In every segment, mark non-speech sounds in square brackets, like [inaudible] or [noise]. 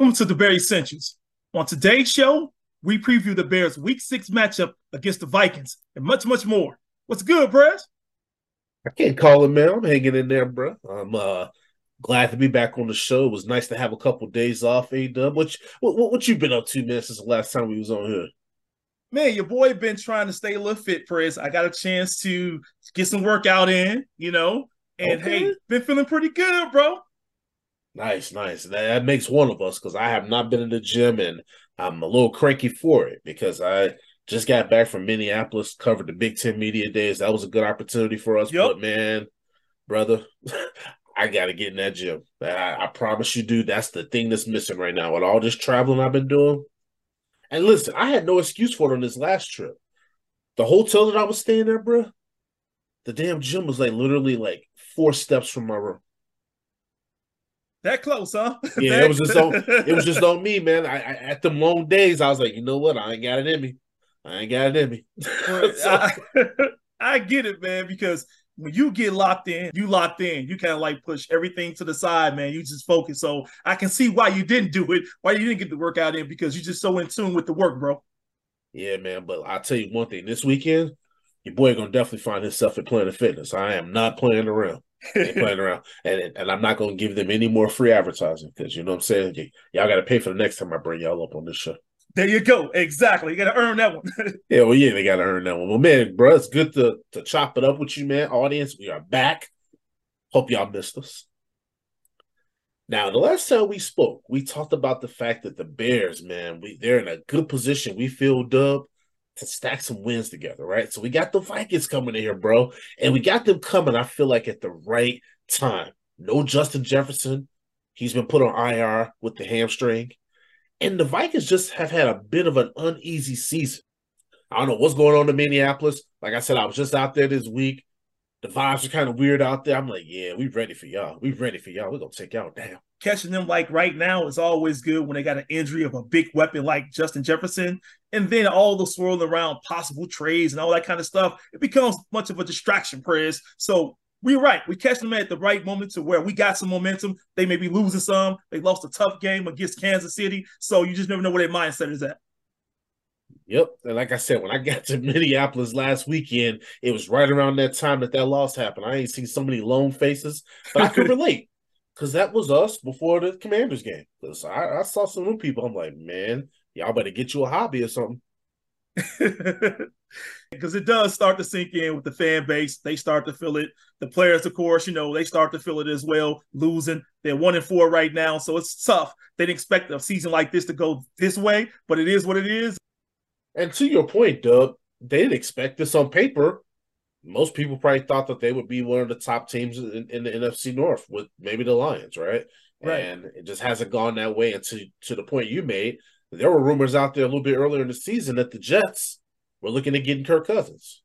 Welcome to the Bear Essentials. On today's show, we preview the Bears' Week Six matchup against the Vikings and much, much more. What's good, Brad? I can't call it, man. I'm hanging in there, bro. I'm uh glad to be back on the show. It was nice to have a couple days off, A Dub. What, you- what what what you been up to, man, since the last time we was on here? Man, your boy been trying to stay a little fit, Prez. I got a chance to get some workout in, you know, and Okay. hey, been feeling pretty good, bro. Nice, nice. That, that makes one of us because I have not been in the gym and I'm a little cranky for it because I just got back from Minneapolis, covered the Big Ten Media Days. That was a good opportunity for us. Yep. But man, brother, [laughs] I gotta get in that gym. I, I promise you, dude, that's the thing that's missing right now. With all this traveling I've been doing. And listen, I had no excuse for it on this last trip. The hotel that I was staying at, bro, the damn gym was like literally like four steps from my room. That close, huh? [laughs] Yeah, That- it was just on it was just on me, [laughs] man. I, I at them long days, I was like, you know what? I ain't got it in me. I ain't got it in me. [laughs] So- I, I get it, man, because when you get locked in, you locked in. You kind of like push everything to the side, man. You just focus. So I can see why you didn't do it, why you didn't get the workout in, because you're just so in tune with the work, bro. yeah, man. But I'll tell you one thing: this weekend, your boy gonna definitely find himself at Planet Fitness. I am not playing around. Playing around, and and I'm not gonna give them any more free advertising because you know what I'm saying. Y- y'all got to pay for the next time I bring y'all up on this show. There you go. Exactly. You got to earn that one. [laughs] Yeah, well, yeah, they got to earn that one. Well, man, bro, it's good to to chop it up with you, man. Audience, we are back. Hope y'all missed us. Now, the last time we spoke, we talked about the fact that the Bears, man, we they're in a good position. We feel dub to stack some wins together, right? So we got the Vikings coming in here, bro, and we got them coming. I feel like at the right time. No Justin Jefferson, he's been put on IR with the hamstring, and the Vikings just have had a bit of an uneasy season. I don't know what's going on in Minneapolis. Like I said, I was just out there this week. The vibes are kind of weird out there. I'm like, yeah, we ready for y'all. We ready for y'all. We're gonna take y'all down. Catching them like right now is always good when they got an injury of a big weapon like Justin Jefferson. And then all the swirling around possible trades and all that kind of stuff, it becomes much of a distraction, Prez. So we're right. We catch them at the right moment to where we got some momentum. They may be losing some. They lost a tough game against Kansas City. So you just never know where their mindset is at. Yep. And like I said, when I got to Minneapolis last weekend, it was right around that time that that loss happened. I ain't seen so many lone faces, but I could [laughs] relate because that was us before the Commanders game. 'Cause I, I saw some new people. I'm like, man, y'all better get you a hobby or something. [laughs] because it does start to sink in with the fan base. They start to feel it. The players, of course, you know, they start to feel it as well. Losing, they're one and four right now, so it's tough. They didn't expect a season like this to go this way, but it is what it is. And to your point, Doug, they didn't expect this on paper. Most people probably thought that they would be one of the top teams in, in the NFC North with maybe the Lions, right? Right. And it just hasn't gone that way. And to, to the point you made, there were rumors out there a little bit earlier in the season that the Jets were looking at getting Kirk Cousins.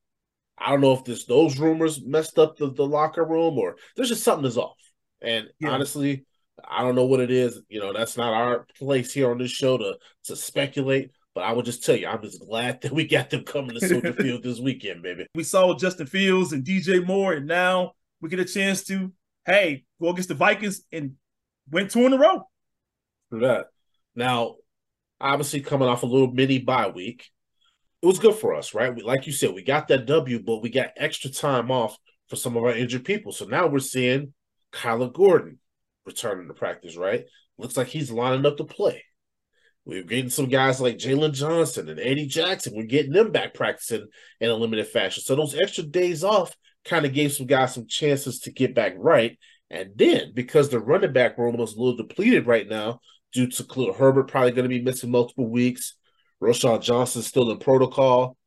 I don't know if this those rumors messed up the, the locker room or there's just something that's off. And Yeah. honestly, I don't know what it is. You know, that's not our place here on this show to to speculate. But I would just tell you, I'm just glad [laughs] that we got them coming to Soldier [laughs] Field this weekend, baby. We saw Justin Fields and DJ Moore, and now we get a chance to, hey, go against the Vikings and win two in a row. For that. Now, obviously, coming off a little mini bye week, it was good for us, right? We, like you said, we got that W, but we got extra time off for some of our injured people. So now we're seeing Kyler Gordon returning to practice, right? Looks like he's lining up to play. We're getting some guys like Jaylon Johnson and Eddie Jackson. We're getting them back practicing in a limited fashion. So those extra days off kind of gave some guys some chances to get back right. And then because the running back room was a little depleted right now due to Khalil Herbert probably going to be missing multiple weeks, Roschon Johnson still in protocol.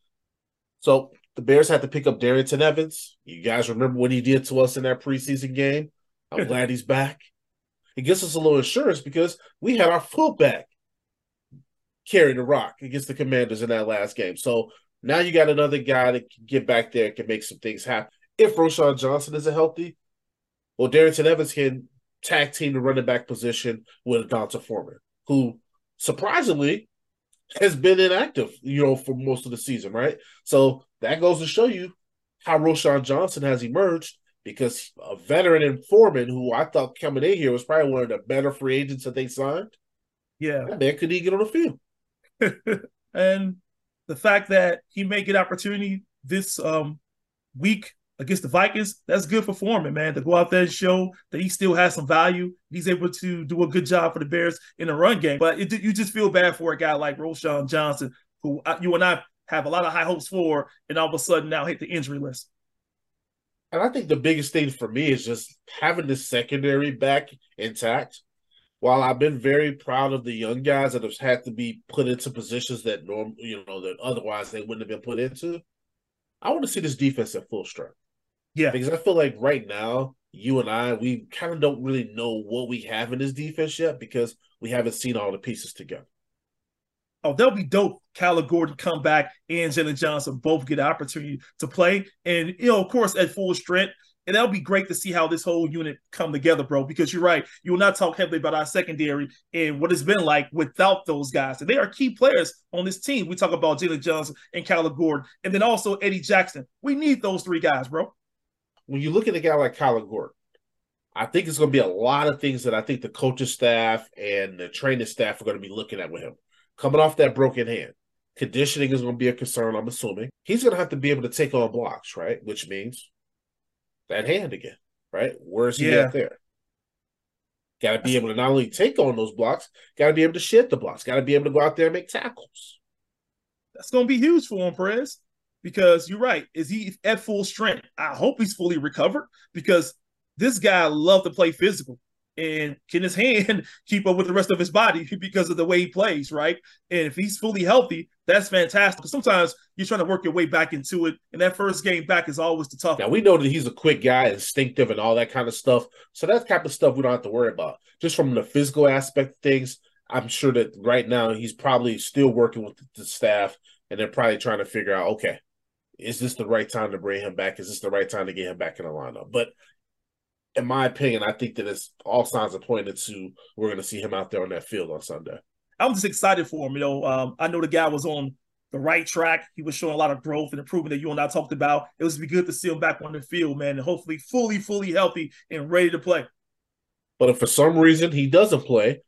So the Bears had to pick up Darrynton Evans. You guys remember what he did to us in that preseason game? I'm [laughs] glad he's back. It gives us a little insurance because we had our fullback carry the rock against the Commanders in that last game. So now you got another guy that can get back there and can make some things happen. If Roschon Johnson isn't healthy, well, Darrynton Evans can tag team the running back position with D'Onta Foreman, who surprisingly has been inactive, you know, for most of the season, right? So that goes to show you how Roschon Johnson has emerged because a veteran and Foreman, who I thought coming in here was probably one of the better free agents that they signed. Yeah. That man could he get on the field. [laughs] and the fact that he may get opportunity this um, week against the Vikings, that's good for Foreman, man, to go out there and show that he still has some value. He's able to do a good job for the Bears in the run game. But it, you just feel bad for a guy like Roschon Johnson, who you and I have a lot of high hopes for, and all of a sudden now hit the injury list. And I think the biggest thing for me is just having the secondary back intact. While I've been very proud of the young guys that have had to be put into positions that norm, you know, that otherwise they wouldn't have been put into, I want to see this defense at full strength. Yeah. Because I feel like right now, you and I, we kind of don't really know what we have in this defense yet because we haven't seen all the pieces together. Oh, they'll be dope. Kyler Gordon come back and Jaylon Johnson both get an opportunity to play. And, you know, of course, at full strength. And that'll be great to see how this whole unit come together, bro. Because you're right. You will not talk heavily about our secondary and what it's been like without those guys. And they are key players on this team. We talk about Jaylon Johnson and Kyler Gordon. And then also Eddie Jackson. We need those three guys, bro when you look at a guy like Kyler Gordon, I think it's going to be a lot of things that I think the coaching staff and the training staff are going to be looking at with him. Coming off that broken hand, conditioning is going to be a concern, I'm assuming. He's going to have to be able to take on blocks, right? Which means that hand again, right? Where's he yeah. at there? Got to be able to not only take on those blocks, got to be able to shed the blocks, got to be able to go out there and make tackles. That's going to be huge for him, Perez because you're right. Is he at full strength? I hope he's fully recovered because this guy loved to play physical and can his hand [laughs] keep up with the rest of his body [laughs] because of the way he plays, right? And if he's fully healthy, that's fantastic. Sometimes you're trying to work your way back into it, and that first game back is always the tough. Now we know that he's a quick guy, instinctive, and all that kind of stuff. So that type of stuff we don't have to worry about. Just from the physical aspect of things, I'm sure that right now he's probably still working with the staff, and they're probably trying to figure out, okay, is this the right time to bring him back? Is this the right time to get him back in the lineup? But in my opinion, I think that it's all signs are pointing to we're going to see him out there on that field on Sunday. I'm just excited for him. You know, um, I know the guy was on the right track. He was showing a lot of growth and improvement that you and I talked about. It was be good to see him back on the field, man, and hopefully fully, fully healthy and ready to play. But if for some reason he doesn't play,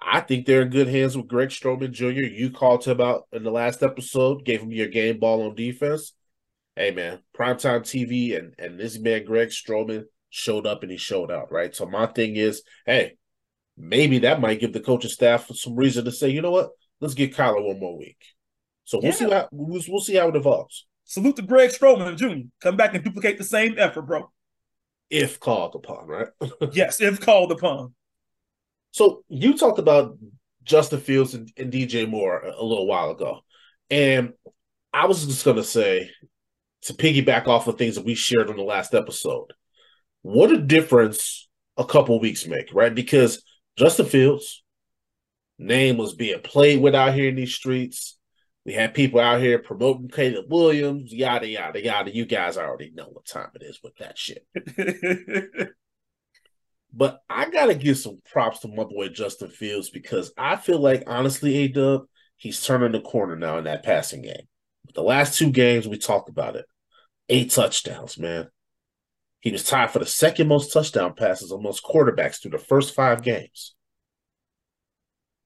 I think they're in good hands with Greg Stroman Jr. You called him out in the last episode, gave him your game ball on defense hey man, primetime TV and and this man Greg Stroman showed up and he showed out, right? So my thing is, hey, maybe that might give the coaching staff some reason to say, you know what, let's get Kyler one more week. So we'll yeah. see how we'll, we'll see how it evolves. Salute to Greg Stroman Jr. Come back and duplicate the same effort, bro. If called upon, right? [laughs] yes, if called upon. So you talked about Justin Fields and, and DJ Moore a, a little while ago. And I was just gonna say, to piggyback off of things that we shared on the last episode, what a difference a couple weeks make, right? Because Justin Fields' name was being played with out here in these streets. We had people out here promoting Caleb Williams, yada yada yada. You guys already know what time it is with that shit. [laughs] but I gotta give some props to my boy Justin Fields because I feel like honestly, A Dub, he's turning the corner now in that passing game. The last two games we talked about it eight touchdowns, man. He was tied for the second most touchdown passes amongst quarterbacks through the first five games.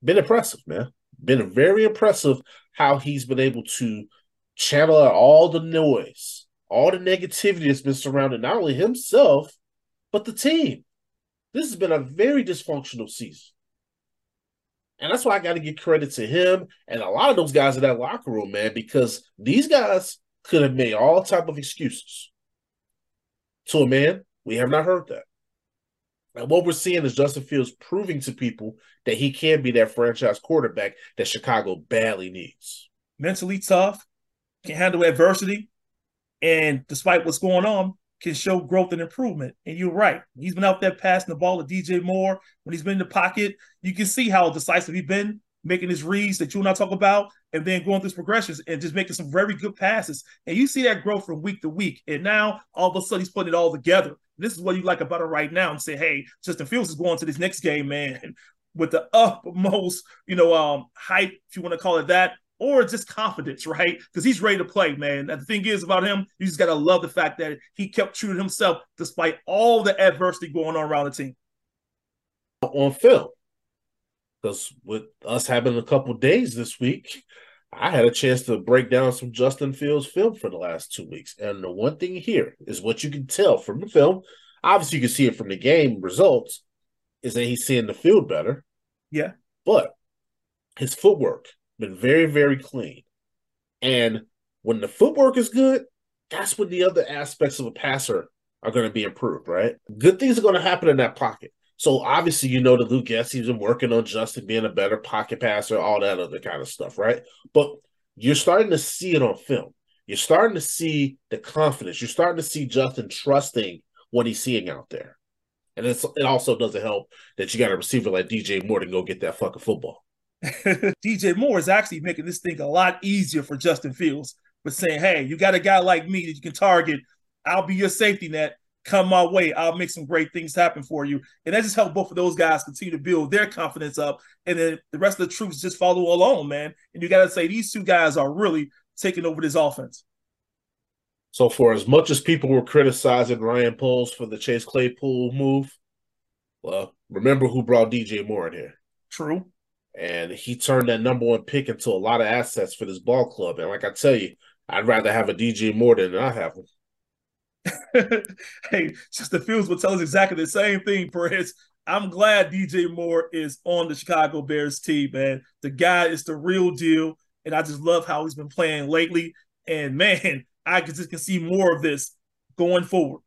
Been impressive, man. Been very impressive how he's been able to channel out all the noise, all the negativity that's been surrounding not only himself, but the team. This has been a very dysfunctional season. And that's why I got to give credit to him and a lot of those guys in that locker room, man, because these guys could have made all type of excuses. To a man, we have not heard that. And what we're seeing is Justin Fields proving to people that he can be that franchise quarterback that Chicago badly needs. Mentally tough, can handle adversity, and despite what's going on, can show growth and improvement. And you're right. He's been out there passing the ball to DJ Moore when he's been in the pocket. You can see how decisive he's been making his reads that you and I talk about, and then going through progressions and just making some very good passes. And you see that growth from week to week. And now all of a sudden he's putting it all together. This is what you like about it right now. And say, hey, Justin Fields is going to this next game, man, [laughs] with the utmost, you know, um, hype, if you want to call it that, or just confidence, right? Because he's ready to play, man. And the thing is about him, you just gotta love the fact that he kept true to himself despite all the adversity going on around the team. On film, because with us having a couple days this week, I had a chance to break down some Justin Fields film for the last two weeks. And the one thing here is what you can tell from the film. Obviously, you can see it from the game results, is that he's seeing the field better. Yeah. But his footwork been very, very clean. And when the footwork is good, that's when the other aspects of a passer are going to be improved, right? Good things are going to happen in that pocket. So obviously, you know that Luke Getsy's been working on Justin being a better pocket passer, all that other kind of stuff, right? But you're starting to see it on film. You're starting to see the confidence. You're starting to see Justin trusting what he's seeing out there. And it's, it also doesn't help that you got a receiver like DJ Moore to go get that fucking football. [laughs] DJ Moore is actually making this thing a lot easier for Justin Fields, but saying, hey, you got a guy like me that you can target. I'll be your safety net come my way. I'll make some great things happen for you. And that just helped both of those guys continue to build their confidence up. And then the rest of the troops just follow along, man. And you got to say these two guys are really taking over this offense. So, for as much as people were criticizing Ryan Poles for the Chase Claypool move, well, remember who brought DJ Moore in here. True. And he turned that number one pick into a lot of assets for this ball club. And like I tell you, I'd rather have a DJ Moore than I have him. [laughs] hey, Justin Fields will tell us exactly the same thing, Perez. I'm glad DJ Moore is on the Chicago Bears team, man. The guy is the real deal, and I just love how he's been playing lately. And man, I just can see more of this going forward.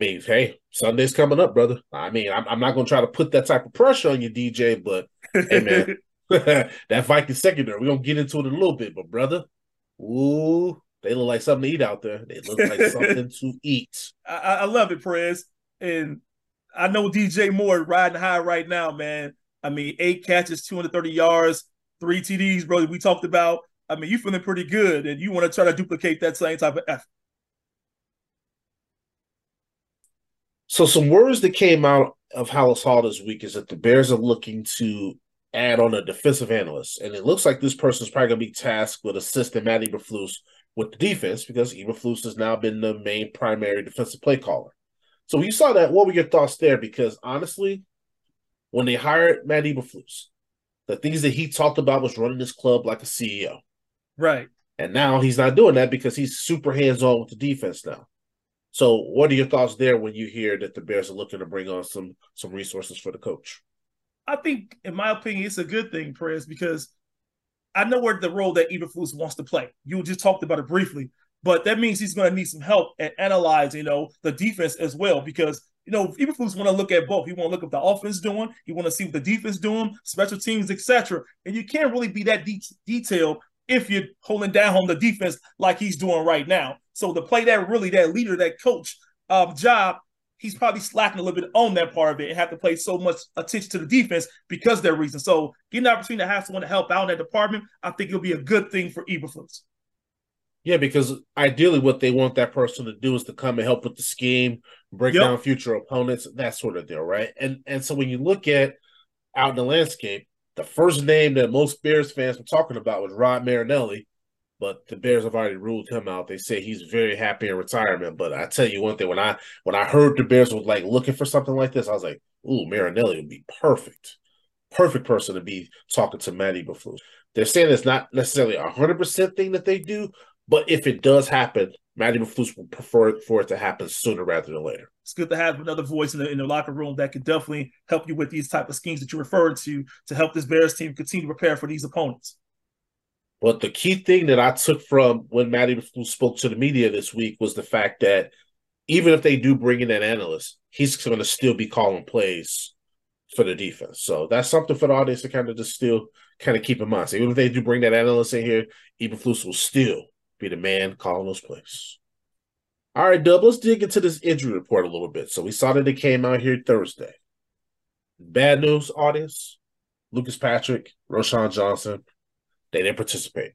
I mean, hey, Sunday's coming up, brother. I mean, I'm, I'm not going to try to put that type of pressure on you, DJ, but hey, man, [laughs] [laughs] that Viking secondary, we're going to get into it a little bit, but brother, ooh, they look like something to eat out there. They look like something to [laughs] eat. I, I love it, Perez. And I know DJ Moore riding high right now, man. I mean, eight catches, 230 yards, three TDs, bro. We talked about. I mean, you feeling pretty good, and you want to try to duplicate that same type of effort. So, some words that came out of Halas Hall this week is that the Bears are looking to add on a defensive analyst, and it looks like this person is probably going to be tasked with assisting Matt Eberflus with the defense because Eberflus has now been the main primary defensive play caller. So you saw that. What were your thoughts there? Because honestly, when they hired Matt Eberflus, the things that he talked about was running this club like a CEO. Right. And now he's not doing that because he's super hands on with the defense now. So, what are your thoughts there when you hear that the Bears are looking to bring on some some resources for the coach? I think, in my opinion, it's a good thing, Perez, because I know where the role that Eberflus wants to play. You just talked about it briefly, but that means he's going to need some help at analyzing, you know, the defense as well. Because you know, Eberflus want to look at both. He want to look at the offense doing. He want to see what the defense doing, special teams, etc. And you can't really be that de- detailed if you're holding down on the defense like he's doing right now. So to play that really that leader, that coach um, job, he's probably slacking a little bit on that part of it and have to pay so much attention to the defense because of that reason. So getting an opportunity to have someone to help out in that department, I think it'll be a good thing for Eberflus. Yeah, because ideally what they want that person to do is to come and help with the scheme, break yep. down future opponents, that sort of deal, right? And and so when you look at out in the landscape, the first name that most Bears fans were talking about was Rod Marinelli, but the Bears have already ruled him out. They say he's very happy in retirement. But I tell you one thing: when I when I heard the Bears was like looking for something like this, I was like, "Ooh, Marinelli would be perfect, perfect person to be talking to Matt Eberflus." They're saying it's not necessarily a hundred percent thing that they do, but if it does happen, Matt Eberflus would prefer for it to happen sooner rather than later. It's good to have another voice in the, in the locker room that could definitely help you with these type of schemes that you referred to to help this Bears team continue to prepare for these opponents. But the key thing that I took from when Matty spoke to the media this week was the fact that even if they do bring in an analyst, he's going to still be calling plays for the defense. So that's something for the audience to kind of just still kind of keep in mind. So even if they do bring that analyst in here, Eberflus will still be the man calling those plays. All right, Dub, let's dig into this injury report a little bit. So we saw that it came out here Thursday. Bad news, audience. Lucas Patrick, Roschon Johnson, they didn't participate.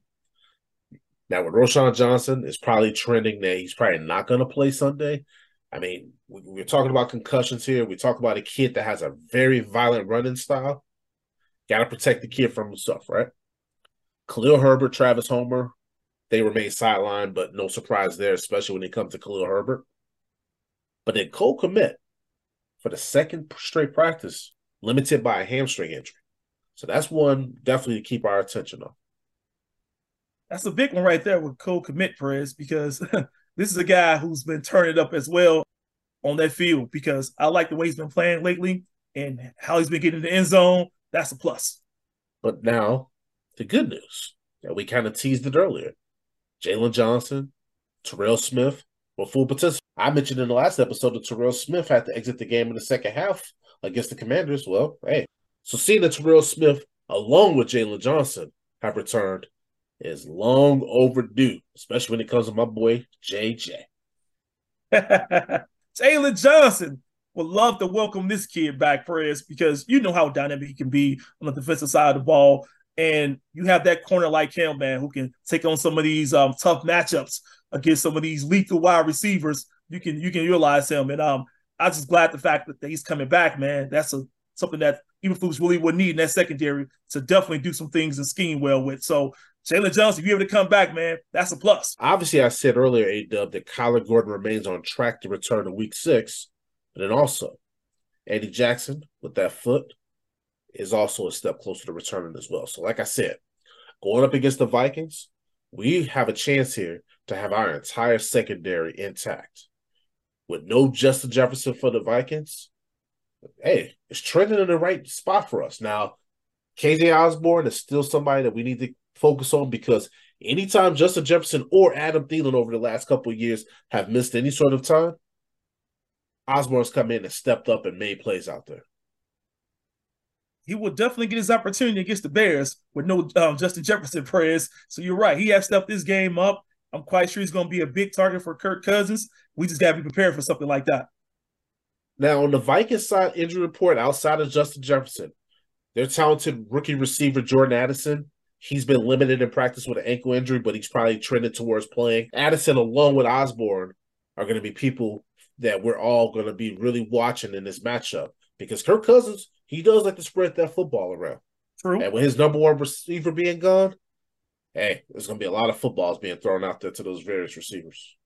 Now, with Roschon Johnson, it's probably trending that he's probably not going to play Sunday. I mean, we, are talking about concussions here. We talk about a kid that has a very violent running style. Got to protect the kid from himself, right? Khalil Herbert, Travis Homer, they remain sidelined, but no surprise there, especially when it comes to Khalil Herbert. But then Cole Kmet, for the second straight practice, limited by a hamstring injury. So that's one definitely to keep our attention on. That's a big one right there with Cole Kmet Perez, because [laughs] this is a guy who's been turning up as well on that field because I like the way he's been playing lately and how he's been getting in the end zone. That's a plus. But now, the good news that we kind of teased it earlier Jaylon Johnson, Terrell Smith were full participants. I mentioned in the last episode that Terrell Smith had to exit the game in the second half against the Commanders. Well, hey, so seeing that Terrell Smith along with Jaylon Johnson have returned is long overdue, especially when it comes to my boy JJ. Jaylon [laughs] Johnson would love to welcome this kid back, Perez, because you know how dynamic he can be on the defensive side of the ball. And you have that corner like him, man, who can take on some of these um, tough matchups against some of these lethal wide receivers. You can you can utilize him. And um, I'm just glad the fact that he's coming back, man. That's a something that Eberflus really would need in that secondary to definitely do some things and scheme well with. So Jaylon Johnson, if you're able to come back, man, that's a plus. Obviously, I said earlier, A Dub, that Kyler Gordon remains on track to return to week six. But then also, Eddie Jackson with that foot is also a step closer to returning as well. So, like I said, going up against the Vikings, we have a chance here to have our entire secondary intact. With no Justin Jefferson for the Vikings, hey, it's trending in the right spot for us. Now, KJ Osborn is still somebody that we need to focus on because anytime Justin Jefferson or Adam Thielen over the last couple years have missed any sort of time, Osborn's come in and stepped up and made plays out there. He will definitely get his opportunity against the Bears with no um, Justin Jefferson [laughs] prayers. So you're right. He has stepped this game up. I'm quite sure he's going to be a big target for Kirk Cousins. We just got to be prepared for something like that. Now, on the Vikings side injury report, outside of Justin Jefferson, their talented rookie receiver Jordan Addison He's been limited in practice with an ankle injury, but he's probably trended towards playing. Addison, along with Osborn, are going to be people that we're all going to be really watching in this matchup because Kirk Cousins, he does like to spread that football around. True. And with his number one receiver being gone, hey, there's going to be a lot of footballs being thrown out there to those various receivers.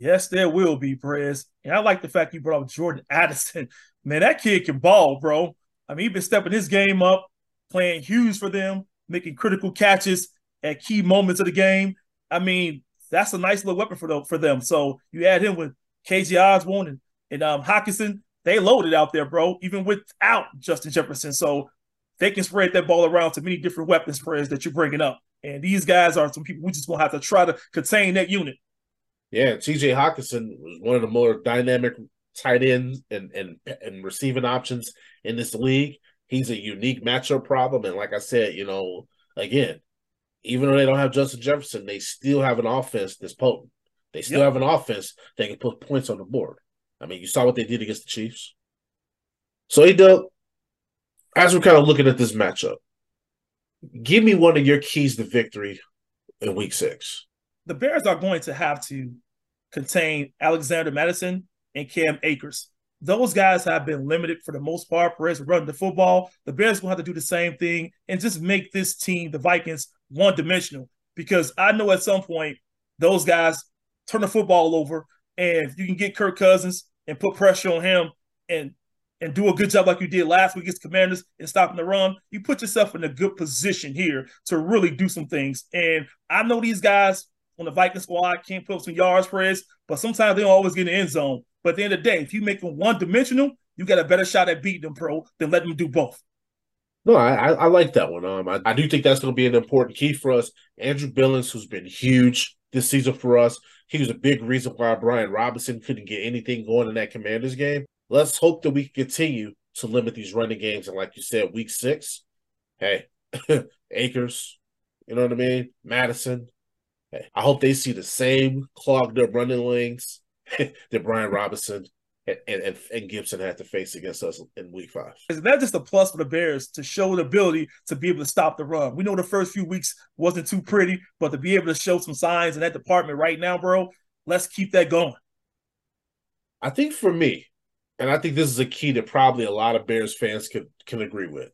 Yes, there will be, Perez. And I like the fact you brought up Jordan [laughs] Addison. Man, that kid can ball, bro. I mean, he's been stepping his game up, playing huge for them making critical catches at key moments of the game. I mean, that's a nice little weapon for them. For them. So you add him with KJ Osborn and, and um, Hockenson, they loaded out there, bro, even without Justin Jefferson. So they can spread that ball around to many different weapons, spreads that you're bringing up. And these guys are some people we just gonna have to try to contain that unit. Yeah, TJ Hockenson was one of the more dynamic tight ends and, and and receiving options in this league he's a unique matchup problem. And like I said, you know, again, even though they don't have Justin Jefferson, they still have an offense that's potent. They still yep. have an offense that can put points on the board. I mean, you saw what they did against the Chiefs. So, he does. as we're kind of looking at this matchup, give me one of your keys to victory in week six. The Bears are going to have to contain Alexander Mattison and Cam Akers those guys have been limited for the most part. Perez running the football. The Bears will have to do the same thing and just make this team, the Vikings, one dimensional. Because I know at some point those guys turn the football over, and if you can get Kirk Cousins and put pressure on him and and do a good job like you did last week against Commanders and stopping the run. You put yourself in a good position here to really do some things. And I know these guys on the Viking squad can't put up some yards, Perez, but sometimes they don't always get in the end zone. But at the end of the day, if you make them one dimensional, you got a better shot at beating them, pro, than letting them do both. No, I, I like that one. Um, I, I do think that's going to be an important key for us. Andrew Billings, who's been huge this season for us, he was a big reason why Brian Robinson couldn't get anything going in that Commanders game. Let's hope that we can continue to limit these running games. And like you said, week six, hey, [laughs] Akers, you know what I mean? Mattison, Hey, I hope they see the same clogged up running lanes [laughs] that Brian Robinson and, and, and Gibson had to face against us in week five. Is that just a plus for the Bears to show the ability to be able to stop the run? We know the first few weeks wasn't too pretty, but to be able to show some signs in that department right now, bro, let's keep that going. I think for me, and I think this is a key that probably a lot of Bears fans can can agree with.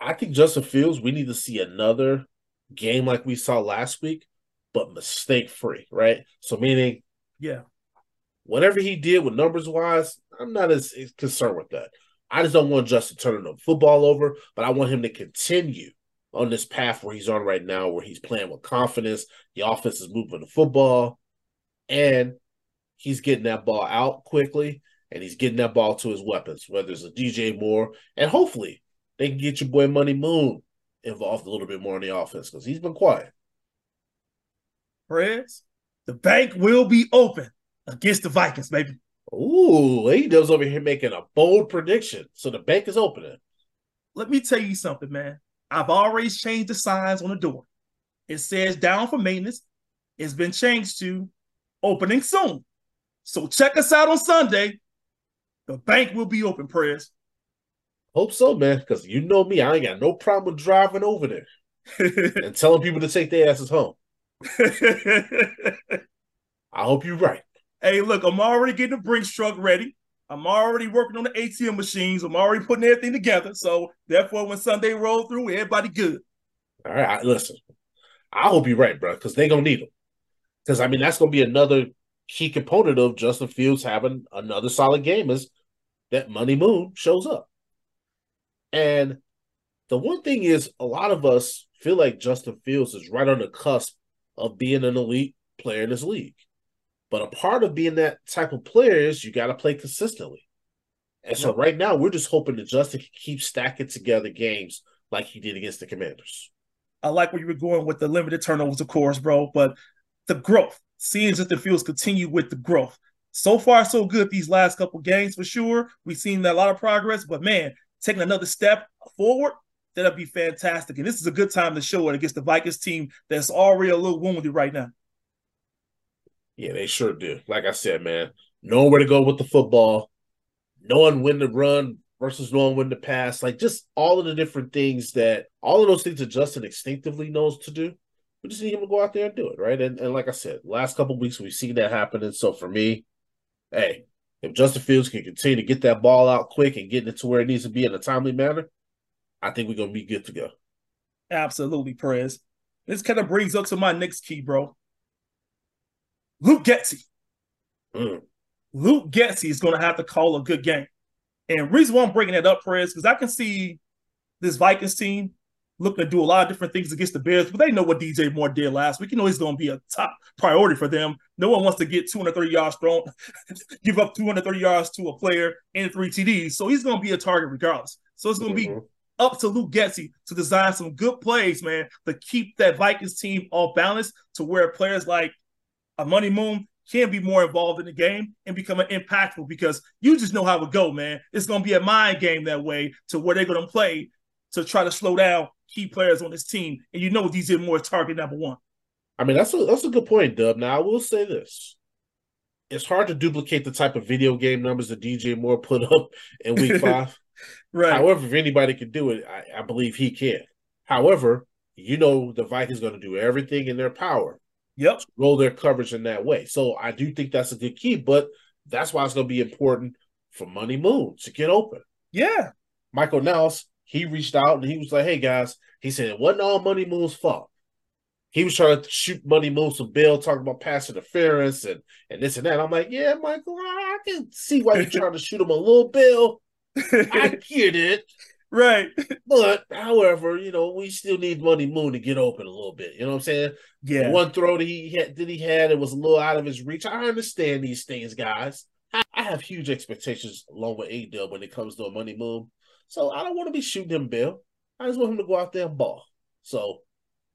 I think Justin Fields, we need to see another game like we saw last week, but mistake free, right? So meaning, yeah, whatever he did with numbers wise, I'm not as, as concerned with that. I just don't want Justin turning the football over, but I want him to continue on this path where he's on right now, where he's playing with confidence. The offense is moving the football, and he's getting that ball out quickly, and he's getting that ball to his weapons, whether it's a DJ Moore, and hopefully they can get your boy Money Moon involved a little bit more in the offense because he's been quiet. Prez, the bank will be open against the Vikings, baby. Ooh, he does over here making a bold prediction. So the bank is opening. Let me tell you something, man. I've already changed the signs on the door. It says down for maintenance. It's been changed to opening soon. So check us out on Sunday. The bank will be open, Prez. Hope so, man. Because you know me, I ain't got no problem with driving over there [laughs] and telling people to take their asses home. [laughs] I hope you're right. Hey, look, I'm already getting the Brinks truck ready. I'm already working on the ATM machines. I'm already putting everything together. So therefore, when Sunday roll through, everybody good. All right, listen. I hope you're right, bro, because they're gonna need them. Because I mean, that's gonna be another key component of Justin Fields having another solid game is that Money Moon shows up. And the one thing is, a lot of us feel like Justin Fields is right on the cusp of being an elite player in this league. But a part of being that type of player is you got to play consistently. And so right now, we're just hoping that Justin can keep stacking together games like he did against the Commanders. I like where you were going with the limited turnovers, of course, bro. But the growth, seeing Justin Fields continue with the growth. So far, so good these last couple games for sure. We've seen a lot of progress, but man, taking another step forward, that'll be fantastic. And this is a good time to show it against the Vikings team that's already a little wounded right now. Yeah, they sure do. Like I said, man, knowing where to go with the football, knowing when to run versus knowing when to pass, like just all of the different things that all of those things that Justin instinctively knows to do. We just need him to go out there and do it, right? And, and like I said, last couple weeks we've seen that happen. And so for me, hey, if Justin Fields can continue to get that ball out quick and get it to where it needs to be in a timely manner, I think we're gonna be good to go. Absolutely, Perez. This kind of brings up to my next key, bro. Luke Getsy. Mm. Luke Getsy is going to have to call a good game. And reason why I'm bringing that up, Perez, because I can see this Vikings team looking to do a lot of different things against the Bears, but they know what DJ Moore did last week. You know he's going to be a top priority for them. No one wants to get 230 yards thrown, [laughs] give up 230 yards to a player and three TDs. So he's going to be a target regardless. So it's going to mm-hmm. be up to Luke Getsy to design some good plays, man, to keep that Vikings team off balance to where players like a Money Moon can be more involved in the game and become an impactful because you just know how it go, man. It's going to be a mind game that way to where they're going to play to try to slow down key players on this team. And you know DJ Moore is target number one. I mean, that's a that's a good point, Dub. Now I will say this. It's hard to duplicate the type of video game numbers that DJ Moore put [laughs] up in week [laughs] five. right. However, if anybody can do it, I, I believe he can. However, you know the Vikings going to do everything in their power Yep. Roll their coverage in that way. So I do think that's a good key, but that's why it's going to be important for Money Moon to get open. Yeah. Michael Nels, he reached out and he was like, hey guys, he said it wasn't all Money Moon's fault. He was trying to shoot Money Moon some bill, talking about pass interference and, and this and that. I'm like, yeah, Michael, I can see why you're trying to shoot him a little bill. I [laughs] get it. Right. But however, you know, we still need Money Moon to get open a little bit. You know what I'm saying? Yeah. One throw that he had that he had it was a little out of his reach. I understand these things, guys. I, I have huge expectations along with A Dub when it comes to a Money Moon. So I don't want to be shooting him Bill. I just want him to go out there and ball. So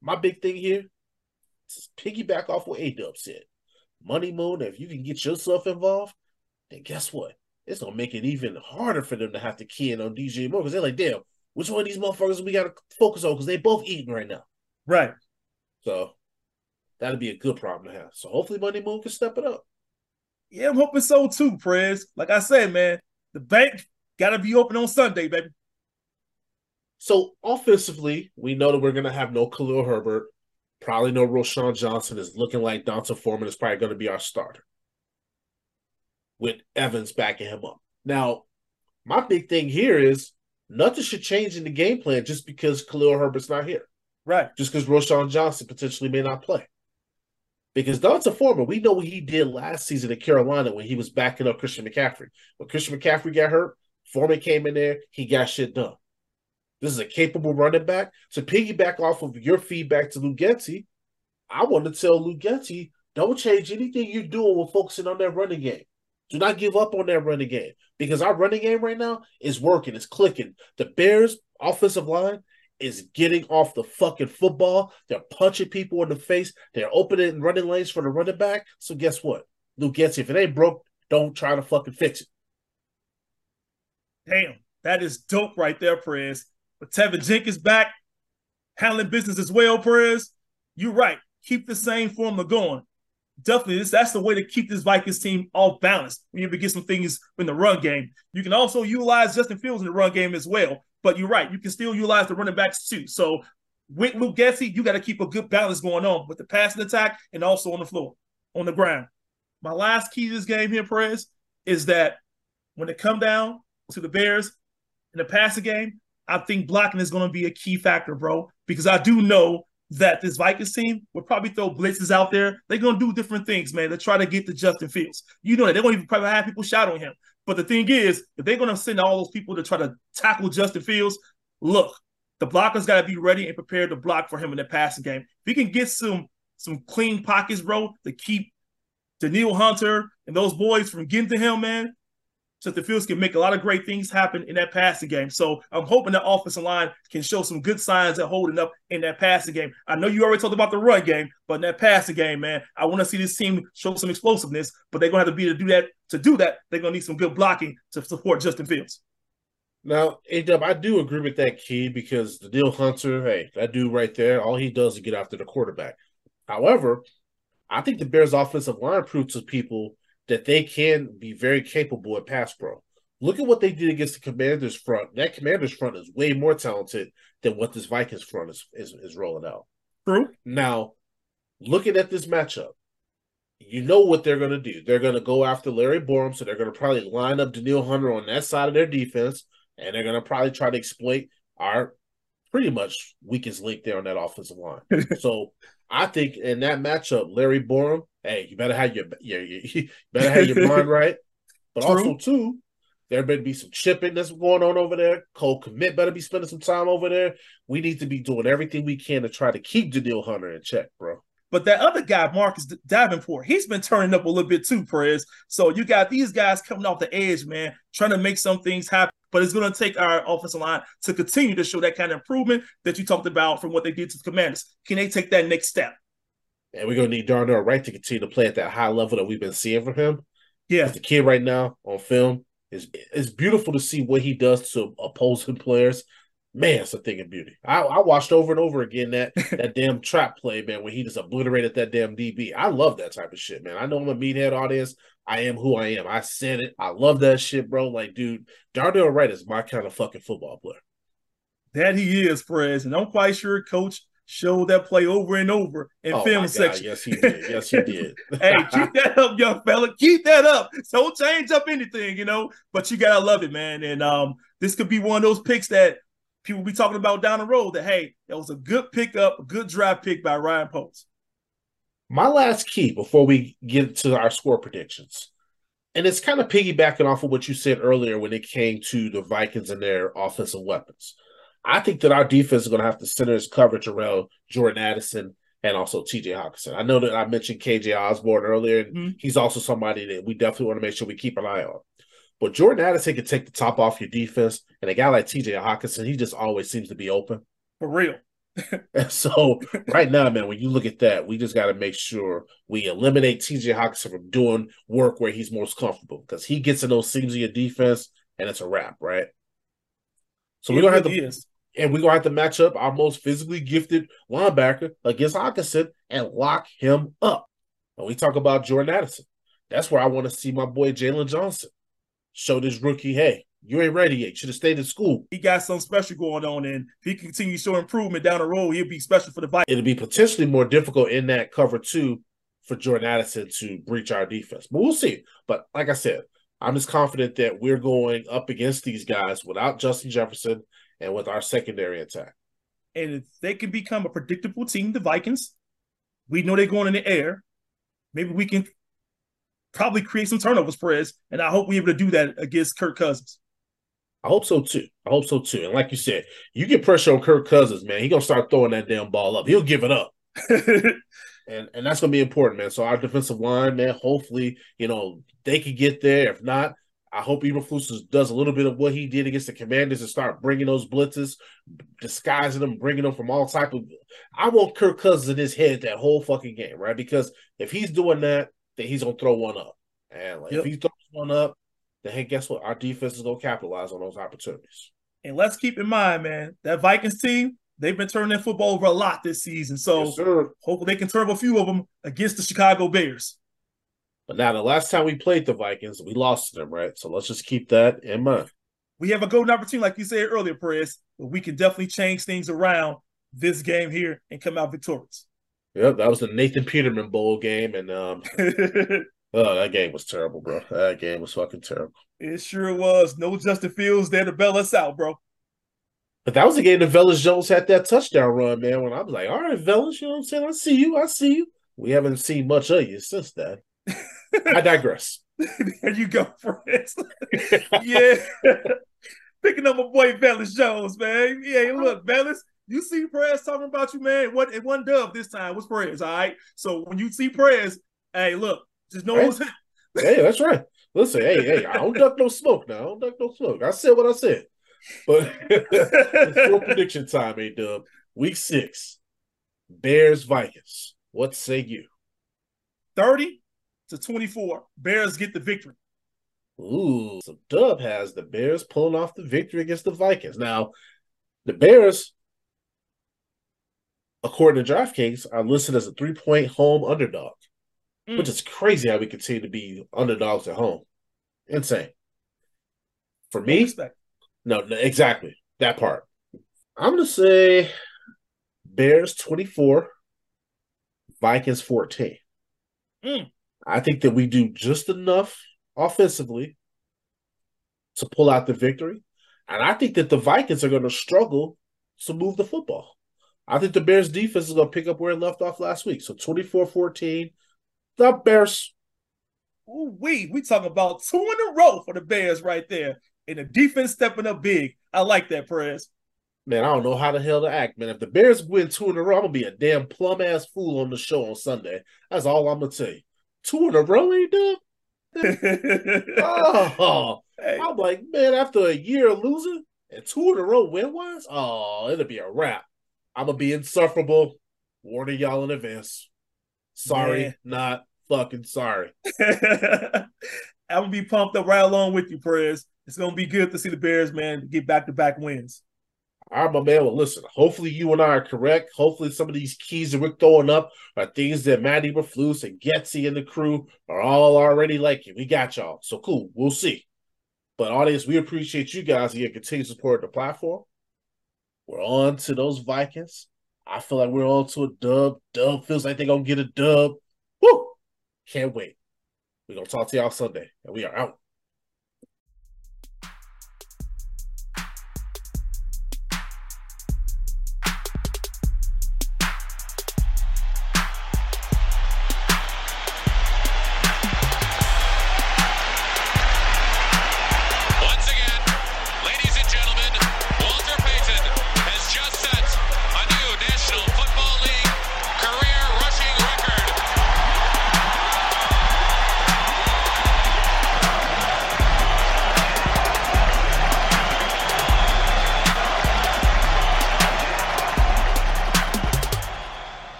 my big thing here is piggyback off what A Dub said. Money Moon, if you can get yourself involved, then guess what? it's gonna make it even harder for them to have to key in on DJ Moore because they're like, damn, which one of these motherfuckers we gotta focus on because they both eating right now. Right. So that'd be a good problem to have. So hopefully Money Moon can step it up. Yeah, I'm hoping so too, Prez. Like I said, man, the bank gotta be open on Sunday, baby. So offensively, we know that we're gonna have no Khalil Herbert, probably no Roschon Johnson. Is looking like D'Onta Foreman is probably gonna be our starter. With Evans backing him up. Now, my big thing here is nothing should change in the game plan just because Khalil Herbert's not here. Right. Just because Roschon Johnson potentially may not play. Because D'Onta Foreman, we know what he did last season in Carolina when he was backing up Christian McCaffrey. When Christian McCaffrey got hurt, Foreman came in there, he got shit done. This is a capable running back. To piggyback off of your feedback to Luke Getsy, I want to tell Luke Getsy, don't change anything you're doing with focusing on that running game. Do not give up on that running game because our running game right now is working, it's clicking. The Bears' offensive line is getting off the fucking football. They're punching people in the face. They're opening running lanes for the running back. So guess what? Luke Getsy, if it ain't broke, don't try to fucking fix it. Damn, that is dope right there, Prez. But Teven Jenkins back, handling business as well, Prez. You're right. Keep the same formula going. Definitely, this, that's the way to keep this Vikings team off balance. When you get some things in the run game, you can also utilize Justin Fields in the run game as well. But you're right, you can still utilize the running backs too. So with Luke Getsy, you got to keep a good balance going on with the passing attack and also on the floor, on the ground. My last key to this game here, Perez, is that when it come down to the Bears in the passing game, I think blocking is going to be a key factor, bro, because I do know that this Vikings team will probably throw blitzes out there. They're going to do different things, man, to try to get to Justin Fields. You know that. They're going to even probably have people shadowing him. But the thing is, if they're going to send all those people to try to tackle Justin Fields, look, the blockers got to be ready and prepared to block for him in the passing game. If he can get some some clean pockets, bro, to keep Danielle Hunter and those boys from getting to him, man, Justin Fields can make a lot of great things happen in that passing game. So I'm hoping the offensive line can show some good signs of holding up in that passing game. I know you already talked about the run game, but in that passing game, man, I want to see this team show some explosiveness. But they're gonna have to be to do that. To do that, they're gonna need some good blocking to support Justin Fields. Now, A-Dub, I do agree with that key because the Deal Hunter, hey, that dude right there, all he does is get after the quarterback. However, I think the Bears' offensive line proved to people that they can be very capable at pass pro. Look at what they did against the Commanders front. That Commanders front is way more talented than what this Vikings front is, is, is rolling out. True. Now, looking at this matchup, you know what they're going to do. They're going to go after Larry Borom, so they're going to probably line up Danielle Hunter on that side of their defense, and they're going to probably try to exploit our pretty much weakest link there on that offensive line. [laughs] so I think in that matchup, Larry Borom, hey, you better have your, your [laughs] you better have your mind [laughs] right. But True. also too, there better be some chipping that's going on over there. Cole Kmet better be spending some time over there. We need to be doing everything we can to try to keep Danielle Hunter in check, bro. But that other guy, Marcus Davenport, he's been turning up a little bit too, Perez. So you got these guys coming off the edge, man, trying to make some things happen. But it's going to take our offensive line to continue to show that kind of improvement that you talked about from what they did to the Commanders. Can they take that next step? And we're gonna need Darnell Wright to continue to play at that high level that we've been seeing from him. Yeah, The kid right now on film is it's beautiful to see what he does to opposing players. Man, it's a thing of beauty. I, I watched over and over again that [laughs] that damn trap play, man, when he just obliterated that damn DB. I love that type of shit, man. I know I'm a meathead audience. I am who I am. I said it. I love that shit, bro. Like, dude, Darnell Wright is my kind of fucking football player. that he is, Perez. And I'm quite sure Coach showed that play over and over in Oh, film section. Yes, he did. Yes, he did. [laughs] [laughs] hey, keep that up, young fella. Keep that up. Don't change up anything, you know. But you gotta love it, man. And um, this could be one of those picks that people be talking about down the road. That hey, that was a good pickup, a good draft pick by Ryan Poles. My last key before we get to our score predictions, and it's kind of piggybacking off of what you said earlier when it came to the Vikings and their offensive weapons. I think that our defense is going to have to center its coverage around Jordan Addison and also TJ Hockenson. I know that I mentioned KJ Osborn earlier, and Mhm. he's also somebody that we definitely want to make sure we keep an eye on. But Jordan Addison can take the top off your defense, and a guy like TJ Hockenson, he just always seems to be open. For real. [laughs] And so right now, man, when you look at that, we just got to make sure we eliminate TJ Hockenson from doing work where he's most comfortable because he gets in those seams of your defense and it's a wrap, right? So we're gonna have to is. And we're gonna have to match up our most physically gifted linebacker against Hockenson and lock him up. When we talk about Jordan Addison, that's where I want to see my boy Jaylon Johnson show this rookie, hey, you ain't ready yet. Should have stayed in school. He got something special going on, and if he continues to show improvement down the road, he'll be special for the Vikings. It'll be potentially more difficult in that cover two for Jordan Addison to breach our defense. But we'll see. But like I said, I'm just confident that we're going up against these guys without Justin Jefferson and with our secondary attack. And if they can become a predictable team, the Vikings, we know they're going in the air. Maybe we can probably create some turnovers, Perez. And I hope we're able to do that against Kirk Cousins. I hope so too. I hope so too. And like you said, you get pressure on Kirk Cousins, man. He gonna start throwing that damn ball up. He'll give it up. [laughs] and and that's gonna be important, man. So our defensive line, man, hopefully, you know, they could get there. If not, I hope Eberflus does a little bit of what he did against the Commanders and start bringing those blitzes, disguising them, bringing them from all type of. I want Kirk Cousins in his head that whole fucking game, right? Because if he's doing that, then he's gonna throw one up, and like, yep. if he throws one up, then hey, guess what? Our defense is gonna capitalize on those opportunities. And let's keep in mind, man, that Vikings team, they've been turning their football over a lot this season. So yes, hopefully they can turn a few of them against the Chicago Bears. But now the last time we played the Vikings, we lost to them, right? So let's just keep that in mind. We have a golden opportunity, like you said earlier, Perez, but we can definitely change things around this game here and come out victorious. Yep, that was the Nathan Peterman Bowl game, and um, [laughs] Oh, that game was terrible, bro. That game was fucking terrible. It sure was. No Justin Fields there to bail us out, bro. But that was the game that Velus Jones had that touchdown run, man. When I was like, all right, Velus, you know what I'm saying? I see you. I see you. We haven't seen much of you since that. I [laughs] digress. there you go, friends. [laughs] yeah. Picking up my boy Velus Jones, man. Yeah, oh. look, Velus, you see Prez talking about you, man. What it wasn't Dub this time was Prez, all right? So when you see Prez, hey, look, just know right. Hey, that's right. Listen, hey, hey, I don't duck no smoke now. I don't duck no smoke. I said what I said. But [laughs] it's prediction time, A Dub. Week six, Bears Vikings. What say you? 30 to 24. Bears get the victory. Ooh, so Dub has the Bears pulling off the victory against the Vikings. Now, the Bears, according to DraftKings, are listed as a three point home underdog mm. which is crazy how we continue to be underdogs at home. Insane. For me, no, no, exactly that part. I'm gonna say Bears 24, Vikings 14. Mm. I think that we do just enough offensively to pull out the victory. And I think that the Vikings are going to struggle to move the football. I think the Bears defense is going to pick up where it left off last week. So 24 14, the Bears. Ooh, we we talking about two in a row for the Bears right there, and the defense stepping up big. I like that, Perez. Man, I don't know how the hell to act, man. If the Bears win two in a row, I'm gonna be a damn plum ass fool on the show on Sunday. That's all I'm gonna tell you. Two in a row ain't done. [laughs] oh, hey. I'm like, man, after a year of losing and two in a row win wise, oh, it'll be a wrap. I'm gonna be insufferable. Warning y'all in advance. Sorry, Man. not fucking sorry. [laughs] I'm gonna be pumped up right along with you, Perez. It's gonna be good to see the Bears, man, get back to back wins. All right, my man. Well, listen, hopefully you and I are correct. Hopefully some of these keys that we're throwing up are things that Matt Eberflus and Getsy and the crew are all already liking. We got y'all. So cool. We'll see. But audience, we appreciate you guys and your continued support of the platform. We're on to those Vikings. I feel like we're on to a dub. Dub feels like they're gonna get a dub. Woo! Can't wait. We're gonna talk to y'all Sunday, and we are out.